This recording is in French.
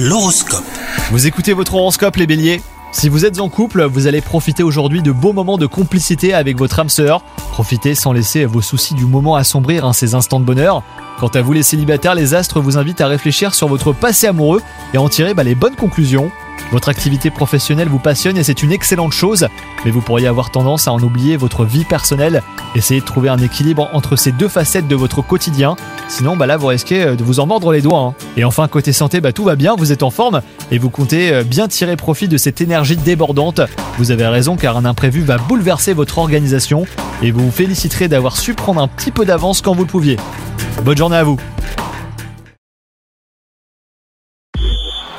L'horoscope. Vous écoutez votre horoscope les béliers? Si vous êtes en couple, vous allez profiter aujourd'hui de beaux moments de complicité avec votre âme sœur. Profitez sans laisser vos soucis du moment assombrir hein, ces instants de bonheur. Quant à vous les célibataires, les astres vous invitent à réfléchir sur votre passé amoureux et en tirer bah, les bonnes conclusions. Votre activité professionnelle vous passionne et c'est une excellente chose, mais vous pourriez avoir tendance à en oublier votre vie personnelle. Essayez de trouver un équilibre entre ces deux facettes de votre quotidien, sinon bah là vous risquez euh, de vous en mordre les doigts. hein. Et enfin côté santé, bah tout va bien, vous êtes en forme et vous comptez euh, bien tirer profit de cette énergie débordante. Vous avez raison car un imprévu va bouleverser votre organisation et vous vous féliciterez d'avoir su prendre un petit peu d'avance quand vous le pouviez. Bonne journée à vous